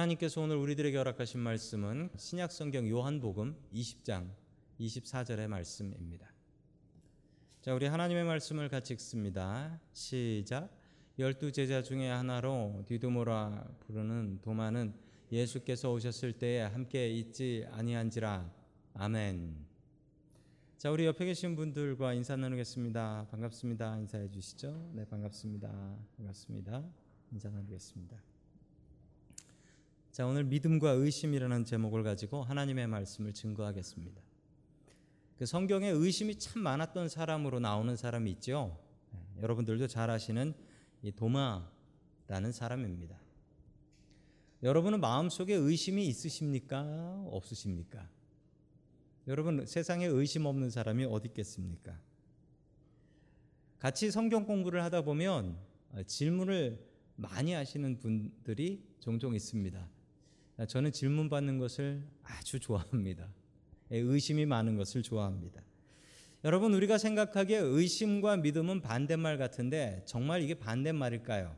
하나님께서 오늘 우리들에게 허락하신 말씀은 신약 성경 요한복음 20장 24절의 말씀입니다. 자, 우리 하나님의 말씀을 같이 읽습니다. 시작. 열두 제자 중에 하나로 디두모라 부르는 도마는 예수께서 오셨을 때에 함께 있지 아니한지라. 아멘. 자, 우리 옆에 계신 분들과 인사 나누겠습니다. 반갑습니다. 인사해 주시죠. 네, 반갑습니다. 반갑습니다. 인사 나누겠습니다. 자, 오늘 믿음과 의심이라는 제목을 가지고 하나님의 말씀을 증거하겠습니다. 그 성경에 의심이 참 많았던 사람으로 나오는 사람이 있죠. 네, 여러분들도 잘 아시는 이 도마라는 사람입니다. 여러분은 마음속에 의심이 있으십니까? 없으십니까? 여러분 세상에 의심 없는 사람이 어디 있겠습니까? 같이 성경 공부를 하다 보면 질문을 많이 하시는 분들이 종종 있습니다. 저는 질문 받는 것을 아주 좋아합니다. 예, 의심이 많은 것을 좋아합니다. 여러분 우리가 생각하기에 의심과 믿음은 반대말 같은데 정말 이게 반대말일까요?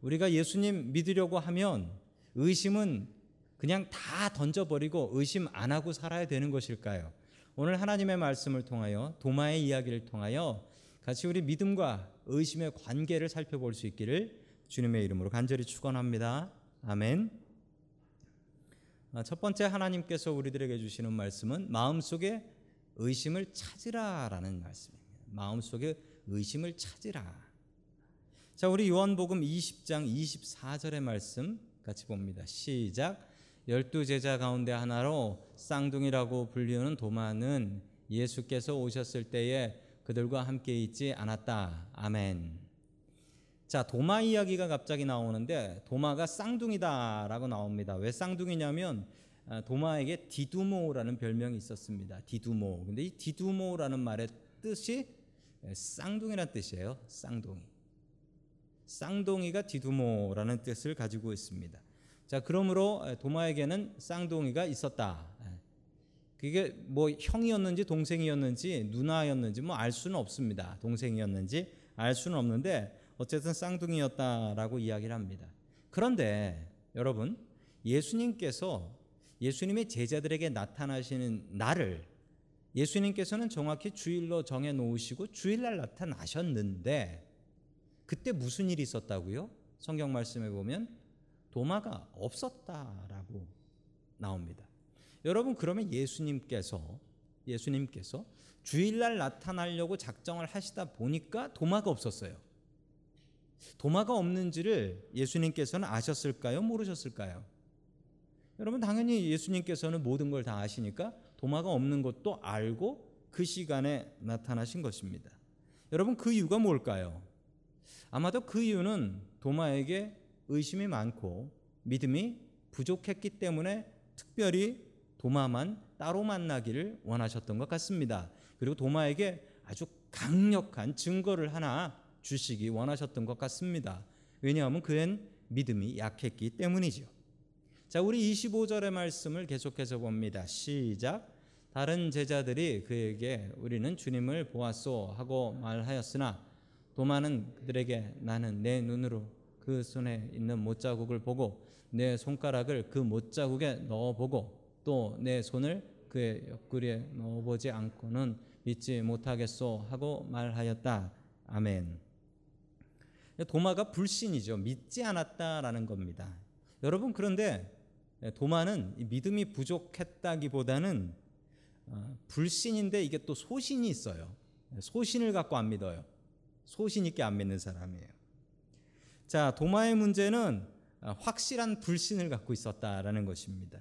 우리가 예수님 믿으려고 하면 의심은 그냥 다 던져버리고 의심 안 하고 살아야 되는 것일까요? 오늘 하나님의 말씀을 통하여 도마의 이야기를 통하여 같이 우리 믿음과 의심의 관계를 살펴볼 수 있기를 주님의 이름으로 간절히 축원합니다. 아멘. 아, 첫 번째 하나님께서 우리들에게 주시는 말씀은 마음속에 의심을 찾으라라는 말씀입니다. 마음속에 의심을 찾으라. 자, 우리 요한복음 20장 24절의 말씀 같이 봅니다. 시작. 열두 제자 가운데 하나로 쌍둥이라고 불리는 도마는 예수께서 오셨을 때에 그들과 함께 있지 않았다. 아멘. 자, 도마 이야기가 갑자기 나오는데 도마가 쌍둥이다라고 나옵니다. 왜 쌍둥이냐면 아, 도마에게 디두모라는 별명이 있었습니다. 디두모. 근데 이 디두모라는 말의 뜻이 쌍둥이란 뜻이에요. 쌍둥이. 쌍둥이가 디두모라는 뜻을 가지고 있습니다. 자, 그러므로 도마에게는 쌍둥이가 있었다. 그게 뭐 형이었는지 동생이었는지 누나였는지 뭐 알 수는 없습니다. 동생이었는지 알 수는 없는데 어쨌든 쌍둥이였다라고 이야기를 합니다. 그런데 여러분 예수님께서 예수님의 제자들에게 나타나시는 날을 예수님께서는 정확히 주일로 정해 놓으시고 주일날 나타나셨는데 그때 무슨 일이 있었다고요? 성경 말씀에 보면 도마가 없었다라고 나옵니다. 여러분 그러면 예수님께서 예수님께서 주일날 나타나려고 작정을 하시다 보니까 도마가 없었어요. 도마가 없는지를 예수님께서는 아셨을까요? 모르셨을까요? 여러분 당연히 예수님께서는 모든 걸 다 아시니까 도마가 없는 것도 알고 그 시간에 나타나신 것입니다. 여러분 그 이유가 뭘까요? 아마도 그 이유는 도마에게 의심이 많고 믿음이 부족했기 때문에 특별히 도마만 따로 만나기를 원하셨던 것 같습니다. 그리고 도마에게 아주 강력한 증거를 하나 주시기 원하셨던 것 같습니다. 왜냐하면 그는 믿음이 약했기 때문이죠. 자, 우리 25절의 말씀을 계속해서 봅니다. 시작. 다른 제자들이 그에게 우리는 주님을 보았소 하고 말하였으나 도마는 그들에게 나는 내 눈으로 그 손에 있는 못자국을 보고 내 손가락을 그 못자국에 넣어보고 또 내 손을 그의 옆구리에 넣어보지 않고는 믿지 못하겠소 하고 말하였다. 아멘. 도마가 불신이죠. 믿지 않았다라는 겁니다. 여러분 그런데 도마는 믿음이 부족했다기보다는 어, 불신인데 이게 또 소신이 있어요. 소신을 갖고 안 믿어요. 소신 있게 안 믿는 사람이에요. 자, 도마의 문제는 어, 확실한 불신을 갖고 있었다라는 것입니다.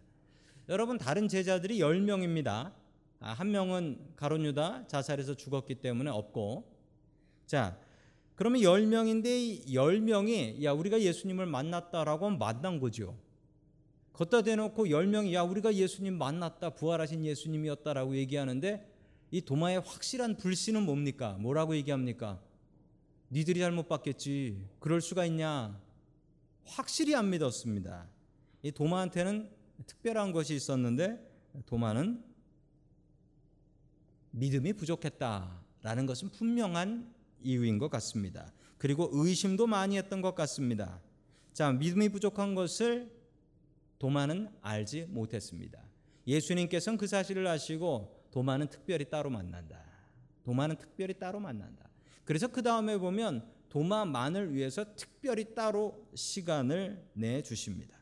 여러분 다른 제자들이 10명입니다. 아, 한 명은 가론 유다 자살해서 죽었기 때문에 없고 자, 그러면 10명인데 10명이 야 우리가 예수님을 만났다라고 만난 거죠. 걷다 대놓고 10명이 야 우리가 예수님 만났다 부활하신 예수님이었다라고 얘기하는데 이 도마의 확실한 불신은 뭡니까? 뭐라고 얘기합니까? 니들이 잘못 봤겠지. 그럴 수가 있냐? 확실히 안 믿었습니다. 이 도마한테는 특별한 것이 있었는데 도마는 믿음이 부족했다라는 것은 분명한 이유인 것 같습니다. 그리고 의심도 많이 했던 것 같습니다. 자, 믿음이 부족한 것을 도마는 알지 못했습니다. 예수님께서는 그 사실을 아시고 도마는 특별히 따로 만난다. 도마는 특별히 따로 만난다. 그래서 그 다음에 보면 도마만을 위해서 특별히 따로 시간을 내 주십니다.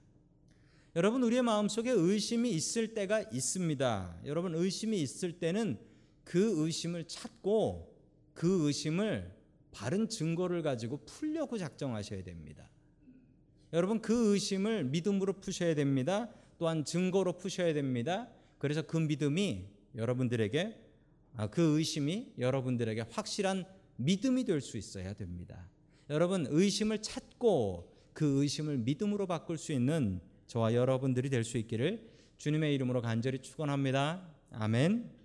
여러분 우리의 마음속에 의심이 있을 때가 있습니다. 여러분 의심이 있을 때는 그 의심을 찾고 그 의심을 바른 증거를 가지고 풀려고 작정하셔야 됩니다. 여러분 그 의심을 믿음으로 푸셔야 됩니다. 또한 증거로 푸셔야 됩니다. 그래서 그 믿음이 여러분들에게 아, 그 의심이 여러분들에게 확실한 믿음이 될 수 있어야 됩니다. 여러분 의심을 찾고 그 의심을 믿음으로 바꿀 수 있는 저와 여러분들이 될 수 있기를 주님의 이름으로 간절히 축원합니다. 아멘.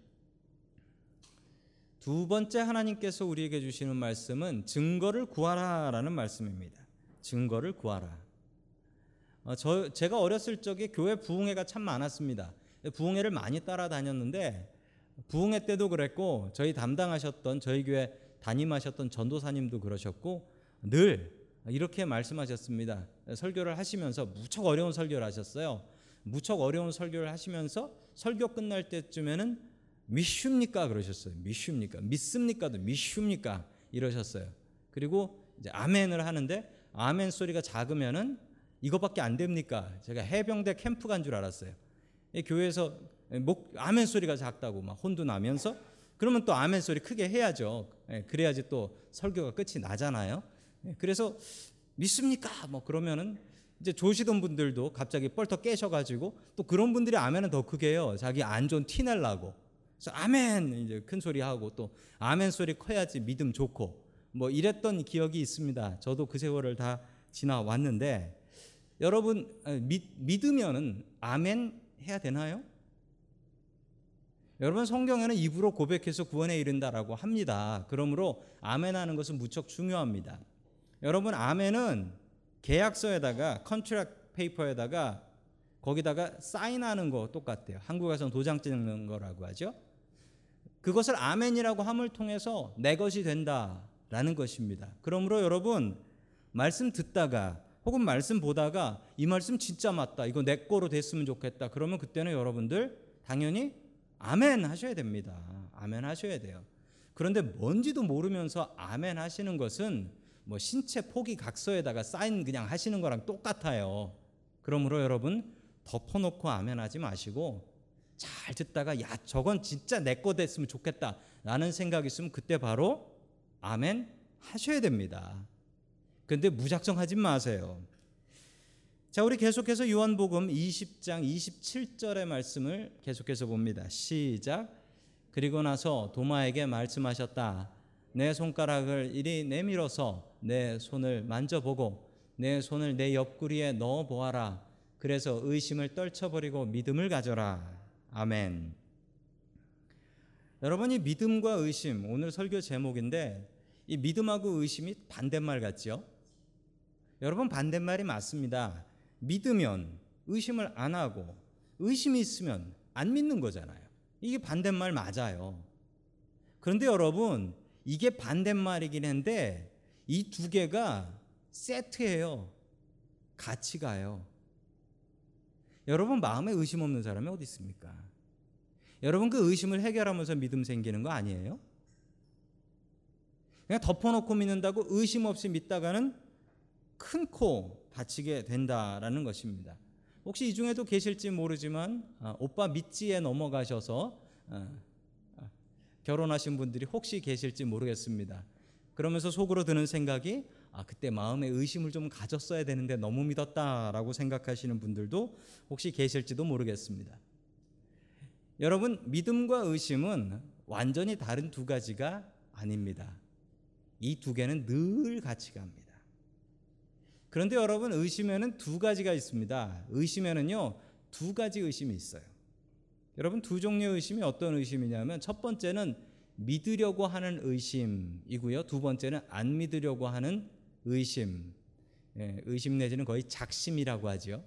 두 번째 하나님께서 우리에게 주시는 말씀은 증거를 구하라라는 말씀입니다. 증거를 구하라. 어, 저 제가 어렸을 적에 교회 부흥회가 참 많았습니다. 부흥회를 많이 따라다녔는데 부흥회 때도 그랬고 저희 담당하셨던 저희 교회 담임하셨던 전도사님도 그러셨고 늘 이렇게 말씀하셨습니다. 설교를 하시면서 무척 어려운 설교를 하셨어요. 무척 어려운 설교를 하시면서 설교 끝날 때쯤에는 미쉽니까 그러셨어요. 미쉽니까? 믿습니까도 미쉽니까 이러셨어요. 그리고 이제 아멘을 하는데 아멘 소리가 작으면은 이것밖에 안 됩니까? 제가 해병대 캠프 간 줄 알았어요. 교회에서 목 아멘 소리가 작다고 막 혼도 나면서 그러면 또 아멘 소리 크게 해야죠. 그래야지 또 설교가 끝이 나잖아요. 그래서 믿습니까? 뭐 그러면은 이제 조시던 분들도 갑자기 뻘떡 깨셔가지고 또 그런 분들이 아멘은 더 크게 해요. 자기 안 좋은 티 내려고. 그래서 아멘 이제 큰 소리 하고 또 아멘 소리 커야지 믿음 좋고 뭐 이랬던 기억이 있습니다. 저도 그 세월을 다 지나왔는데 여러분 믿, 믿으면은 아멘 해야 되나요? 여러분 성경에는 입으로 고백해서 구원에 이른다라고 합니다. 그러므로 아멘 하는 것은 무척 중요합니다. 여러분 아멘은 계약서에다가 contract paper에다가 거기다가 사인하는 거 똑같아요. 한국에서는 도장 찍는 거라고 하죠. 그것을 아멘이라고 함을 통해서 내 것이 된다라는 것입니다. 그러므로 여러분 말씀 듣다가 혹은 말씀 보다가 이 말씀 진짜 맞다. 이거 내 거로 됐으면 좋겠다. 그러면 그때는 여러분들 당연히 아멘 하셔야 됩니다. 아멘 하셔야 돼요. 그런데 뭔지도 모르면서 아멘 하시는 것은 뭐 신체 포기 각서에다가 사인 그냥 하시는 거랑 똑같아요. 그러므로 여러분 덮어놓고 아멘 하지 마시고 잘 듣다가 야 저건 진짜 내 거 됐으면 좋겠다 라는 생각이 있으면 그때 바로 아멘 하셔야 됩니다. 근데 무작정 하지 마세요. 자, 우리 계속해서 요한복음 20장 27절의 말씀을 계속해서 봅니다. 시작. 그리고 나서 도마에게 말씀하셨다. 내 손가락을 이리 내밀어서 내 손을 만져보고 내 손을 내 옆구리에 넣어 보아라. 그래서 의심을 떨쳐버리고 믿음을 가져라. 아멘. 여러분이 믿음과 의심 오늘 설교 제목인데 이 믿음하고 의심이 반대말 같죠? 여러분 반대말이 맞습니다. 믿으면 의심을 안 하고 의심이 있으면 안 믿는 거잖아요. 이게 반대말 맞아요. 그런데 여러분 이게 반대말이긴 한데 이 두 개가 세트예요. 같이 가요. 여러분 마음에 의심 없는 사람이 어디 있습니까? 여러분 그 의심을 해결하면서 믿음 생기는 거 아니에요? 그냥 덮어놓고 믿는다고 의심 없이 믿다가는 큰 코 다치게 된다라는 것입니다. 혹시 이 중에도 계실지 모르지만 아, 오빠 믿지에 넘어가셔서 아, 아, 결혼하신 분들이 혹시 계실지 모르겠습니다. 그러면서 속으로 드는 생각이 아 그때 마음에 의심을 좀 가졌어야 되는데 너무 믿었다라고 생각하시는 분들도 혹시 계실지도 모르겠습니다. 여러분 믿음과 의심은 완전히 다른 두 가지가 아닙니다. 이 두 개는 늘 같이 갑니다. 그런데 여러분 의심에는 두 가지가 있습니다. 의심에는요 두 가지 의심이 있어요. 여러분 두 종류의 의심이 어떤 의심이냐면 첫 번째는 믿으려고 하는 의심이고요. 두 번째는 안 믿으려고 하는 의심. 예, 의심 내지는 거의 작심이라고 하죠.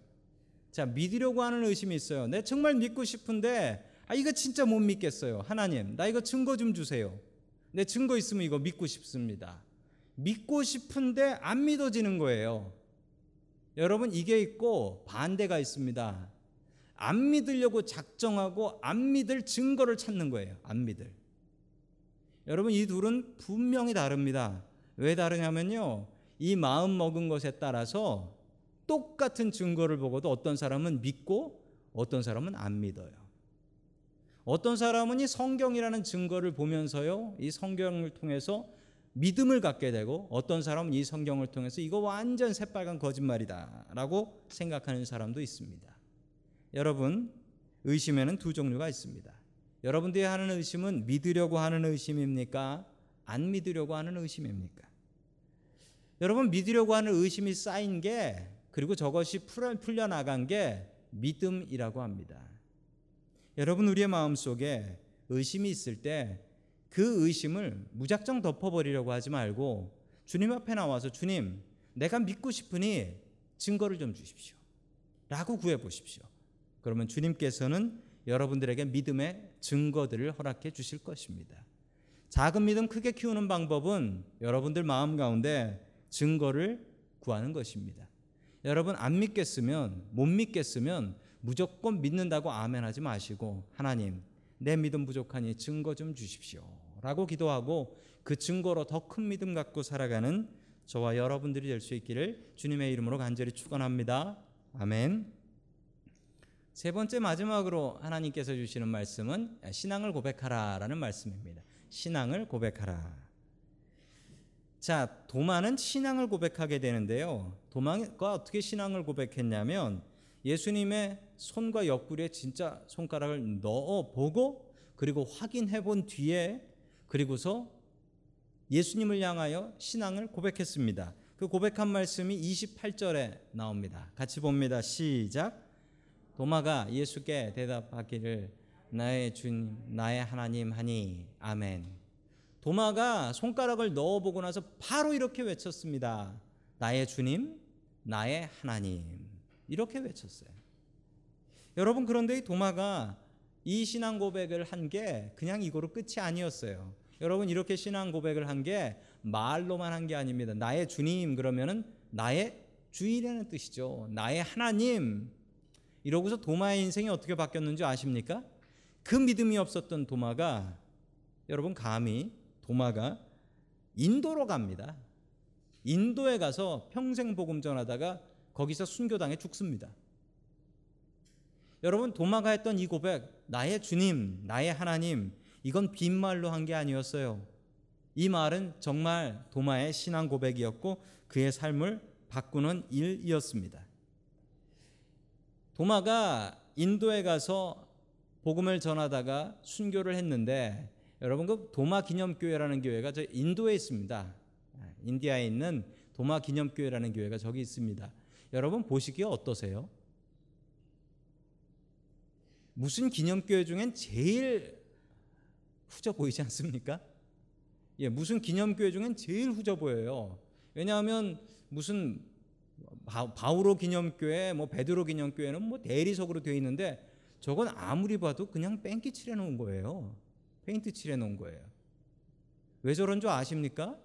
자, 믿으려고 하는 의심이 있어요. 내 정말 믿고 싶은데 아 이거 진짜 못 믿겠어요. 하나님, 나 이거 증거 좀 주세요. 내 증거 있으면 이거 믿고 싶습니다. 믿고 싶은데 안 믿어지는 거예요. 여러분 이게 있고 반대가 있습니다. 안 믿으려고 작정하고 안 믿을 증거를 찾는 거예요. 안 믿을. 여러분 이 둘은 분명히 다릅니다. 왜 다르냐면요. 이 마음 먹은 것에 따라서 똑같은 증거를 보고도 어떤 사람은 믿고 어떤 사람은 안 믿어요. 어떤 사람은 이 성경이라는 증거를 보면서요. 이 성경을 통해서 믿음을 갖게 되고 어떤 사람은 이 성경을 통해서 이거 완전 새빨간 거짓말이다라고 생각하는 사람도 있습니다. 여러분 의심에는 두 종류가 있습니다. 여러분들이 하는 의심은 믿으려고 하는 의심입니까? 안 믿으려고 하는 의심입니까? 여러분 믿으려고 하는 의심이 쌓인 게 그리고 저것이 풀려 나간 게 믿음이라고 합니다. 여러분 우리의 마음 속에 의심이 있을 때 그 의심을 무작정 덮어버리려고 하지 말고 주님 앞에 나와서 주님 내가 믿고 싶으니 증거를 좀 주십시오. 라고 구해 보십시오. 그러면 주님께서는 여러분들에게 믿음의 증거들을 허락해 주실 것입니다. 작은 믿음 크게 키우는 방법은 여러분들 마음 가운데 증거를 구하는 것입니다. 여러분 안 믿겠으면 못 믿겠으면 무조건 믿는다고 아멘 하지 마시고 하나님 내 믿음 부족하니 증거 좀 주십시오 라고 기도하고 그 증거로 더 큰 믿음 갖고 살아가는 저와 여러분들이 될 수 있기를 주님의 이름으로 간절히 축원합니다. 아멘. 세 번째 마지막으로 하나님께서 주시는 말씀은 신앙을 고백하라라는 말씀입니다. 신앙을 고백하라. 자, 도마는 신앙을 고백하게 되는데요. 도마가 어떻게 신앙을 고백했냐면 예수님의 손과 옆구리에 진짜 손가락을 넣어 보고 그리고 확인해 본 뒤에 그리고서 예수님을 향하여 신앙을 고백했습니다. 그 고백한 말씀이 28절에 나옵니다. 같이 봅니다. 시작. 도마가 예수께 대답하기를 나의 주님, 나의 하나님 하니 아멘. 도마가 손가락을 넣어보고 나서 바로 이렇게 외쳤습니다. 나의 주님, 나의 하나님. 이렇게 외쳤어요. 여러분 그런데 이 도마가 이 신앙 고백을 한 게 그냥 이거로 끝이 아니었어요. 여러분 이렇게 신앙 고백을 한 게 말로만 한 게 아닙니다. 나의 주님 그러면은 나의 주인이라는 뜻이죠. 나의 하나님. 이러고서 도마의 인생이 어떻게 바뀌었는지 아십니까? 그 믿음이 없었던 도마가 여러분 감히 도마가 인도로 갑니다. 인도에 가서 평생 복음 전하다가 거기서 순교당해 죽습니다. 여러분 도마가 했던 이 고백 나의 주님, 나의 하나님 이건 빈말로 한 게 아니었어요. 이 말은 정말 도마의 신앙 고백이었고 그의 삶을 바꾸는 일이었습니다. 도마가 인도에 가서 복음을 전하다가 순교를 했는데 여러분 그 도마 기념교회라는 교회가 저 인도에 있습니다. 인디아에 있는 도마 기념교회라는 교회가 저기 있습니다. 여러분 보시기에 어떠세요? 무슨 기념교회 중엔 제일 후져 보이지 않습니까? 예, 무슨 기념교회 중엔 제일 후져 보여요. 왜냐하면 무슨 바우로 기념교회, 뭐 베드로 기념교회는 뭐 대리석으로 되어 있는데 저건 아무리 봐도 그냥 뺑기 칠해 놓은 거예요. 페인트 칠해 놓은 거예요. 왜 저런 줄 아십니까?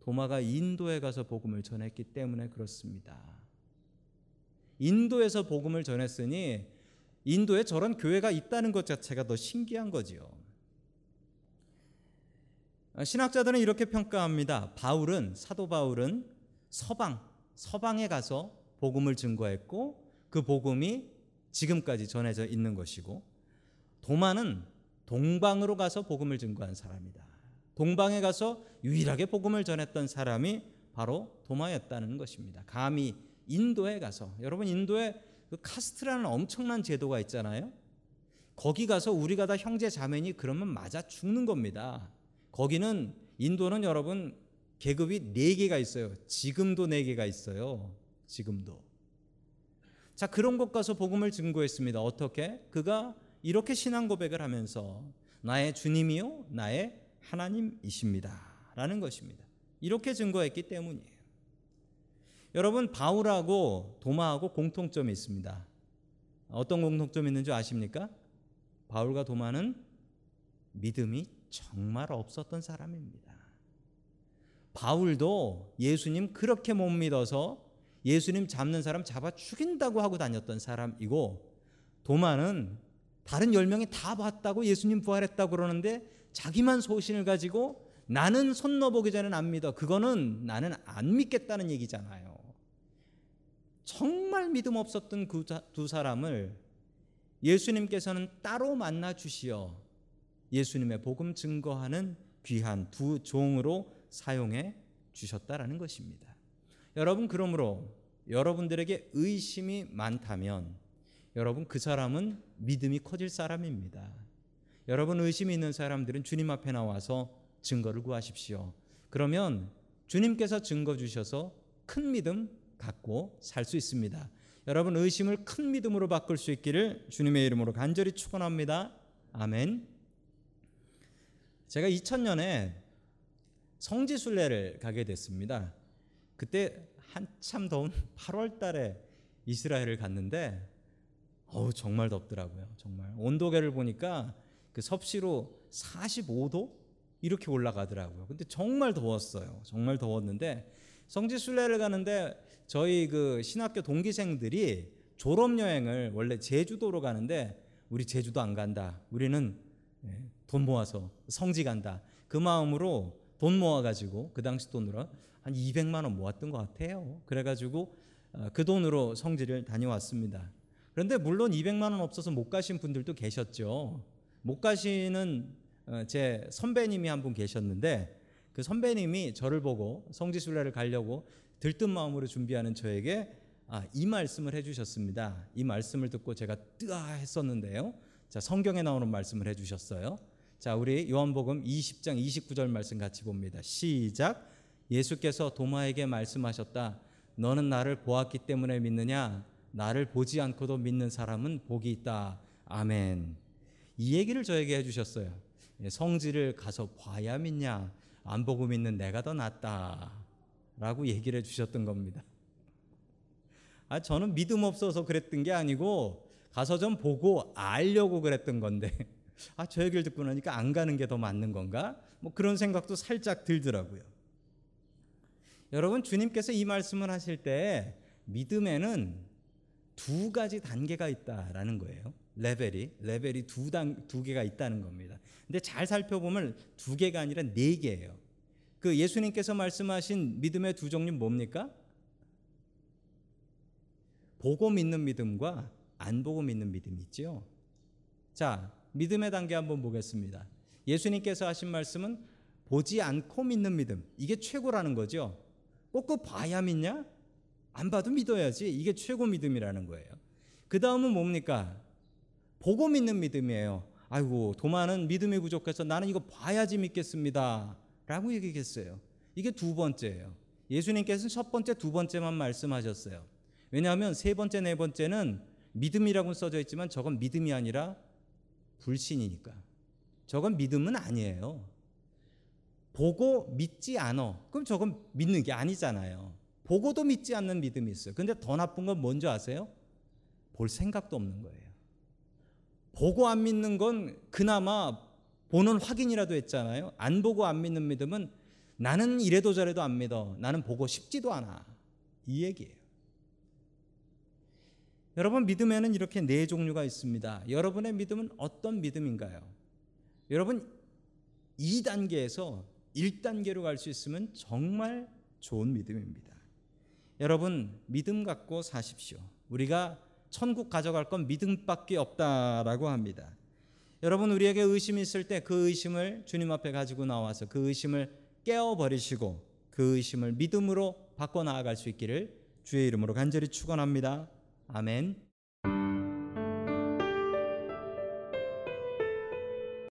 도마가 인도에 가서 복음을 전했기 때문에 그렇습니다. 인도에서 복음을 전했으니 인도에 저런 교회가 있다는 것 자체가 더 신기한 거지요. 신학자들은 이렇게 평가합니다. 바울은 사도 바울은 서방 서방에 가서 복음을 증거했고 그 복음이 지금까지 전해져 있는 것이고 도마는 동방으로 가서 복음을 증거한 사람이다. 동방에 가서 유일하게 복음을 전했던 사람이 바로 도마였다는 것입니다. 감히 인도에 가서 여러분 인도에 그 카스트라는 엄청난 제도가 있잖아요. 거기 가서 우리가 다 형제 자매니 그러면 맞아 죽는 겁니다. 거기는 인도는 여러분 계급이 네 개가 있어요. 지금도 네 개가 있어요. 지금도. 자 그런 곳 가서 복음을 증거했습니다. 어떻게? 그가 이렇게 신앙 고백을 하면서 나의 주님이요 나의 하나님이십니다 라는 것입니다. 이렇게 증거했기 때문이에요. 여러분 바울하고 도마하고 공통점이 있습니다. 어떤 공통점이 있는지 아십니까? 바울과 도마는 믿음이 정말 없었던 사람입니다. 바울도 예수님 그렇게 못 믿어서 예수님 잡는 사람 잡아 죽인다고 하고 다녔던 사람이고 도마는 다른 열 명이 다 봤다고 예수님 부활했다고 그러는데 자기만 소신을 가지고 나는 손 넣어보기 전엔 안 믿어. 그거는 나는 안 믿겠다는 얘기잖아요. 정말 믿음 없었던 그 두 사람을 예수님께서는 따로 만나 주시어 예수님의 복음 증거하는 귀한 두 종으로 사용해 주셨다라는 것입니다. 여러분 그러므로 여러분들에게 의심이 많다면 여러분 그 사람은 믿음이 커질 사람입니다. 여러분 의심이 있는 사람들은 주님 앞에 나와서 증거를 구하십시오. 그러면 주님께서 증거 주셔서 큰 믿음 갖고 살 수 있습니다. 여러분 의심을 큰 믿음으로 바꿀 수 있기를 주님의 이름으로 간절히 축원합니다. 아멘. 제가 2000년에 성지 순례를 가게 됐습니다. 그때 한참 더운 8월 달에 이스라엘을 갔는데 어우 정말 덥더라고요. 정말 온도계를 보니까 그 섭씨로 45도 이렇게 올라가더라고요. 근데 정말 더웠어요. 정말 더웠는데 성지순례를 가는데 저희 그 신학교 동기생들이 졸업 여행을 원래 제주도로 가는데 우리 제주도 안 간다. 우리는 예, 돈 모아서 성지 간다. 그 마음으로 돈 모아가지고 그 당시 돈으로 한 200만 원 모았던 것 같아요. 그래가지고 어, 그 돈으로 성지를 다녀왔습니다. 그런데 물론 200만 원 없어서 못 가신 분들도 계셨죠. 못 가시는 어, 제 선배님이 한 분 계셨는데 그 선배님이 저를 보고 성지순례를 가려고 들뜬 마음으로 준비하는 저에게 아, 이 말씀을 해주셨습니다. 이 말씀을 듣고 제가 뜨아 했었는데요. 자 성경에 나오는 말씀을 해주셨어요. 자 우리 요한복음 20장 29절 말씀 같이 봅니다. 시작. 예수께서 도마에게 말씀하셨다. 너는 나를 보았기 때문에 믿느냐? 나를 보지 않고도 믿는 사람은 복이 있다. 아멘. 이 얘기를 저에게 해주셨어요. 예, 성지를 가서 봐야 믿냐? 안 보고 믿는 내가 더 낫다. 라고 얘기를 해주셨던 겁니다. 아, 저는 믿음 없어서 그랬던 게 아니고 가서 좀 보고 알려고 그랬던 건데 아, 저 얘기를 듣고 나니까 안 가는 게 더 맞는 건가? 뭐 그런 생각도 살짝 들더라고요. 여러분 주님께서 이 말씀을 하실 때 믿음에는 두 가지 단계가 있다라는 거예요. 레벨이 레벨이 두 단 두 개가 있다는 겁니다. 근데 잘 살펴보면 두 개가 아니라 네 개예요. 그 예수님께서 말씀하신 믿음의 두 종류 뭡니까? 보고 믿는 믿음과 안 보고 믿는 믿음이 있죠. 자, 믿음의 단계 한번 보겠습니다. 예수님께서 하신 말씀은 보지 않고 믿는 믿음. 이게 최고라는 거죠. 꼭그 봐야 믿냐? 안 봐도 믿어야지. 이게 최고 믿음이라는 거예요. 그 다음은 뭡니까? 보고 믿는 믿음이에요. 아이고, 도마는 믿음이 부족해서 나는 이거 봐야지 믿겠습니다. 라고 얘기했어요. 이게 두 번째예요. 예수님께서는 첫 번째, 두 번째만 말씀하셨어요. 왜냐하면 세 번째, 네 번째는 믿음이라고 써져 있지만 저건 믿음이 아니라 불신이니까. 저건 믿음은 아니에요. 보고 믿지 않어. 그럼 저건 믿는 게 아니잖아요. 보고도 믿지 않는 믿음이 있어요. 근데 더 나쁜 건 뭔지 아세요? 볼 생각도 없는 거예요. 보고 안 믿는 건 그나마 보는 확인이라도 했잖아요. 안 보고 안 믿는 믿음은 나는 이래도 저래도 안 믿어. 나는 보고 싶지도 않아. 이 얘기예요. 여러분 믿음에는 이렇게 네 종류가 있습니다. 여러분의 믿음은 어떤 믿음인가요? 여러분 2단계에서 1단계로 갈 수 있으면 정말 좋은 믿음입니다. 여러분 믿음 갖고 사십시오. 우리가 천국 가져갈 건 믿음밖에 없다라고 합니다. 여러분 우리에게 의심이 있을 때 그 의심을 주님 앞에 가지고 나와서 그 의심을 깨어 버리시고 그 의심을 믿음으로 바꿔 나아갈 수 있기를 주의 이름으로 간절히 축원합니다. 아멘.